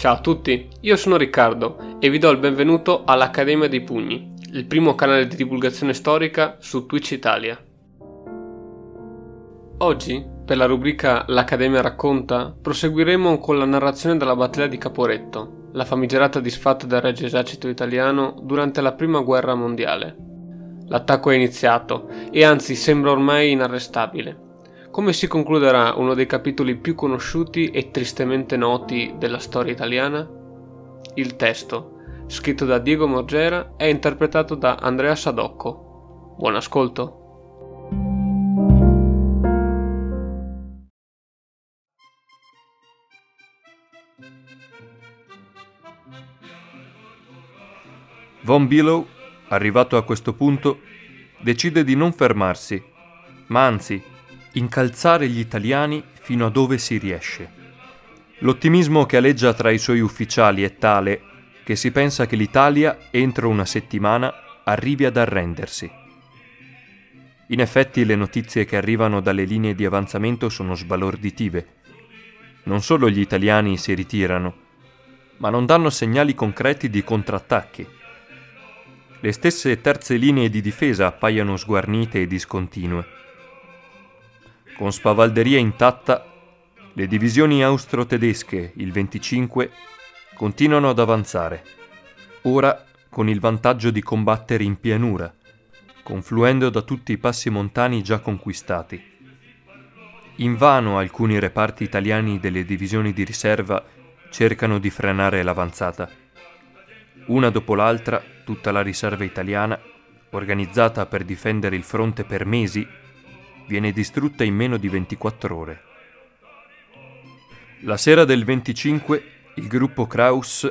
Ciao a tutti, io sono Riccardo e vi do il benvenuto all'Accademia dei Pugni, il primo canale di divulgazione storica su Twitch Italia. Oggi, per la rubrica L'Accademia racconta, proseguiremo con la narrazione della battaglia di Caporetto, la famigerata disfatta del regio esercito italiano durante la prima guerra mondiale. L'attacco è iniziato e anzi sembra ormai inarrestabile. Come si concluderà uno dei capitoli più conosciuti e tristemente noti della storia italiana? Il testo, scritto da Diego Morgera, è interpretato da Andrea Sadocco. Buon ascolto! Von Billow, arrivato a questo punto, decide di non fermarsi, ma anzi incalzare gli italiani fino a dove si riesce. L'ottimismo che aleggia tra i suoi ufficiali è tale che si pensa che l'Italia, entro una settimana, arrivi ad arrendersi. In effetti le notizie che arrivano dalle linee di avanzamento sono sbalorditive. Non solo gli italiani si ritirano, ma non danno segnali concreti di contrattacchi. Le stesse terze linee di difesa appaiono sguarnite e discontinue con spavalderia intatta, le divisioni austro-tedesche, il 25, continuano ad avanzare, ora con il vantaggio di combattere in pianura, confluendo da tutti i passi montani già conquistati. Invano alcuni reparti italiani delle divisioni di riserva cercano di frenare l'avanzata. Una dopo l'altra, tutta la riserva italiana, organizzata per difendere il fronte per mesi, viene distrutta in meno di 24 ore. La sera del 25 il gruppo Kraus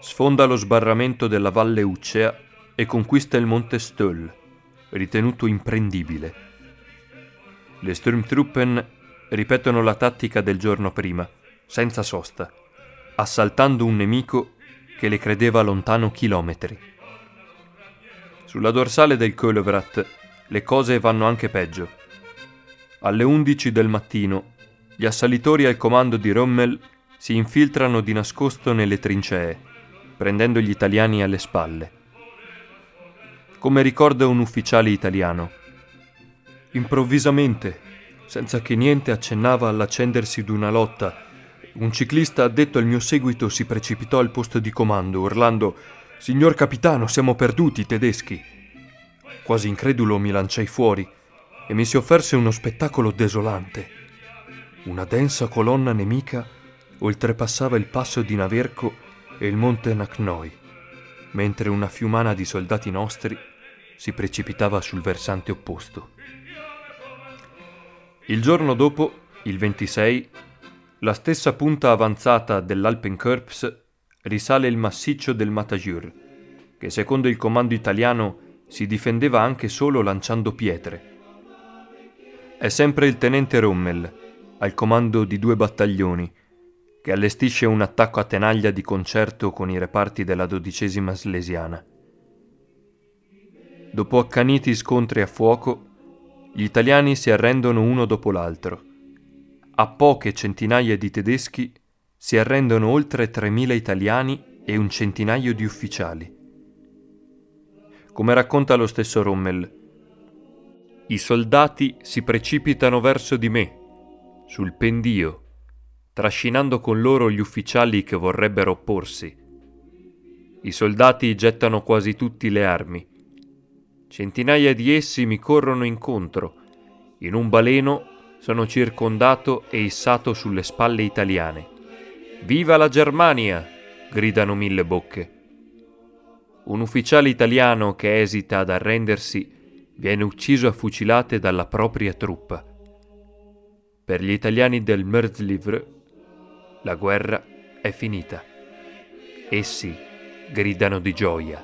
sfonda lo sbarramento della valle Uccea e conquista il monte Stöll, ritenuto imprendibile. Le Sturmtruppen ripetono la tattica del giorno prima, senza sosta, assaltando un nemico che le credeva lontano chilometri. Sulla dorsale del Kölvrat le cose vanno anche peggio. Alle 11 del mattino, gli assalitori al comando di Rommel si infiltrano di nascosto nelle trincee, prendendo gli italiani alle spalle. Come ricorda un ufficiale italiano, improvvisamente, senza che niente accennava all'accendersi d'una lotta, un ciclista addetto al mio seguito si precipitò al posto di comando, urlando Signor capitano, siamo perduti, tedeschi. Quasi incredulo mi lanciai fuori e mi si offerse uno spettacolo desolante. Una densa colonna nemica oltrepassava il passo di Naverco e il monte Naknoi, mentre una fiumana di soldati nostri si precipitava sul versante opposto. Il giorno dopo, il 26, la stessa punta avanzata dell'Alpenkorps risale il massiccio del Matajur, che secondo il comando italiano si difendeva anche solo lanciando pietre. È sempre il tenente Rommel, al comando di due battaglioni, che allestisce un attacco a tenaglia di concerto con i reparti della dodicesima slesiana. Dopo accaniti scontri a fuoco, gli italiani si arrendono uno dopo l'altro. A poche centinaia di tedeschi si arrendono oltre 3.000 italiani e un centinaio di ufficiali. Come racconta lo stesso Rommel, i soldati si precipitano verso di me, sul pendio, trascinando con loro gli ufficiali che vorrebbero opporsi. I soldati gettano quasi tutti le armi. Centinaia di essi mi corrono incontro. In un baleno sono circondato e issato sulle spalle italiane. Viva la Germania! gridano mille bocche. Un ufficiale italiano che esita ad arrendersi viene ucciso a fucilate dalla propria truppa. Per gli italiani del Merzlivre la guerra è finita. Essi gridano di gioia.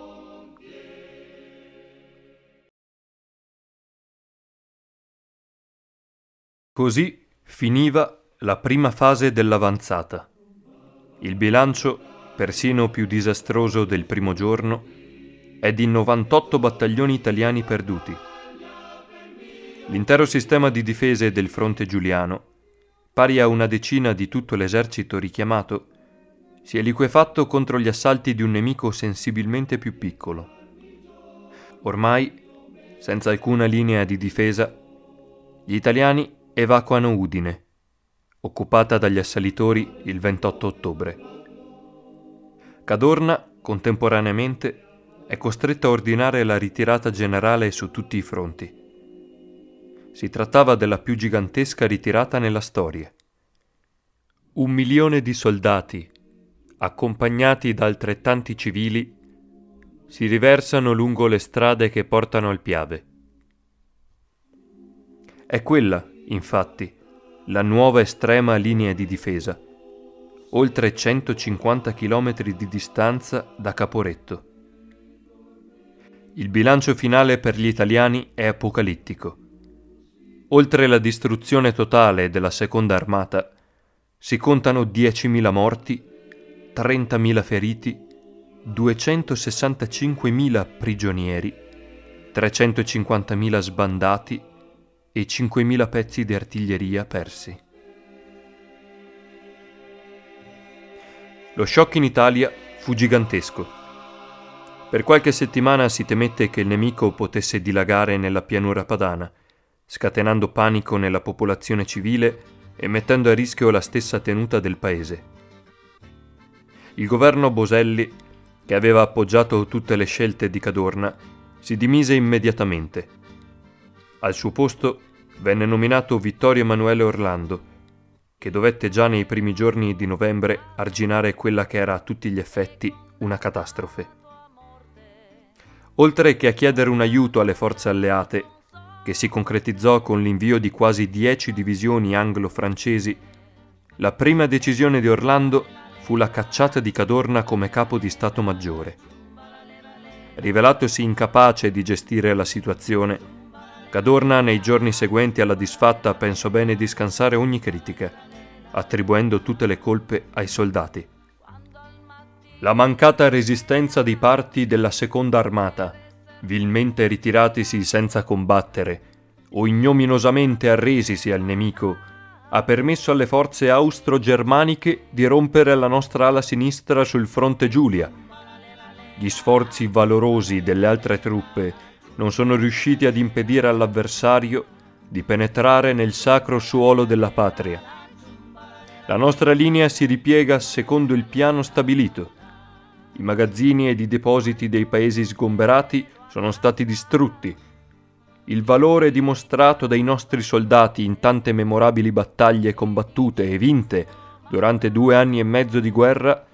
Così finiva la prima fase dell'avanzata. Il bilancio, persino più disastroso del primo giorno, è di 98 battaglioni italiani perduti. L'intero sistema di difese del fronte giuliano, pari a una decina di tutto l'esercito richiamato, si è liquefatto contro gli assalti di un nemico sensibilmente più piccolo. Ormai, senza alcuna linea di difesa, gli italiani evacuano Udine, occupata dagli assalitori il 28 ottobre. Cadorna, contemporaneamente, è costretta a ordinare la ritirata generale su tutti i fronti. Si trattava della più gigantesca ritirata nella storia. Un milione di soldati, accompagnati da altrettanti civili, si riversano lungo le strade che portano al Piave. È quella, infatti, la nuova estrema linea di difesa, oltre 150 km di distanza da Caporetto. Il bilancio finale per gli italiani è apocalittico. Oltre la distruzione totale della seconda armata, si contano 10.000 morti, 30.000 feriti, 265.000 prigionieri, 350.000 sbandati e 5.000 pezzi di artiglieria persi. Lo shock in Italia fu gigantesco. Per qualche settimana si temette che il nemico potesse dilagare nella pianura padana, scatenando panico nella popolazione civile e mettendo a rischio la stessa tenuta del paese. Il governo Boselli, che aveva appoggiato tutte le scelte di Cadorna, si dimise immediatamente. Al suo posto venne nominato Vittorio Emanuele Orlando, che dovette già nei primi giorni di novembre arginare quella che era a tutti gli effetti una catastrofe. Oltre che a chiedere un aiuto alle forze alleate, che si concretizzò con l'invio di quasi dieci divisioni anglo-francesi, la prima decisione di Orlando fu la cacciata di Cadorna come capo di Stato Maggiore. Rivelatosi incapace di gestire la situazione, Cadorna nei giorni seguenti alla disfatta pensò bene di scansare ogni critica, attribuendo tutte le colpe ai soldati. La mancata resistenza dei parti della seconda armata vilmente ritiratisi senza combattere o ignominosamente arresisi al nemico, ha permesso alle forze austro-germaniche di rompere la nostra ala sinistra sul fronte Giulia. Gli sforzi valorosi delle altre truppe non sono riusciti ad impedire all'avversario di penetrare nel sacro suolo della patria. La nostra linea si ripiega secondo il piano stabilito. I magazzini ed i depositi dei paesi sgomberati sono stati distrutti. Il valore dimostrato dai nostri soldati in tante memorabili battaglie combattute e vinte durante due anni e mezzo di guerra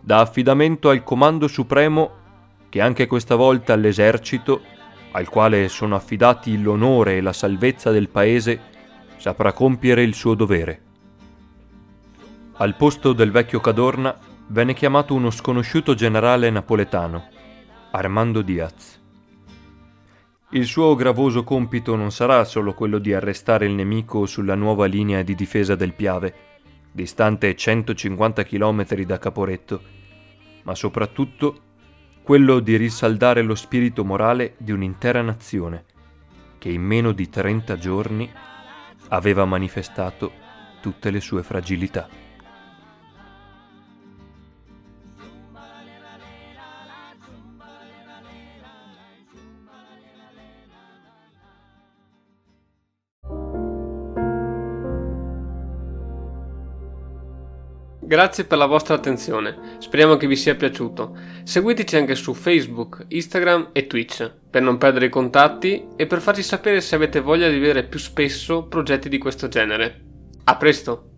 dà affidamento al Comando Supremo che anche questa volta l'esercito, al quale sono affidati l'onore e la salvezza del paese, saprà compiere il suo dovere. Al posto del vecchio Cadorna venne chiamato uno sconosciuto generale napoletano, Armando Diaz. Il suo gravoso compito non sarà solo quello di arrestare il nemico sulla nuova linea di difesa del Piave, distante 150 km da Caporetto, ma soprattutto quello di risaldare lo spirito morale di un'intera nazione che in meno di 30 giorni aveva manifestato tutte le sue fragilità. Grazie per la vostra attenzione, speriamo che vi sia piaciuto. Seguiteci anche su Facebook, Instagram e Twitch per non perdere i contatti e per farci sapere se avete voglia di vedere più spesso progetti di questo genere. A presto!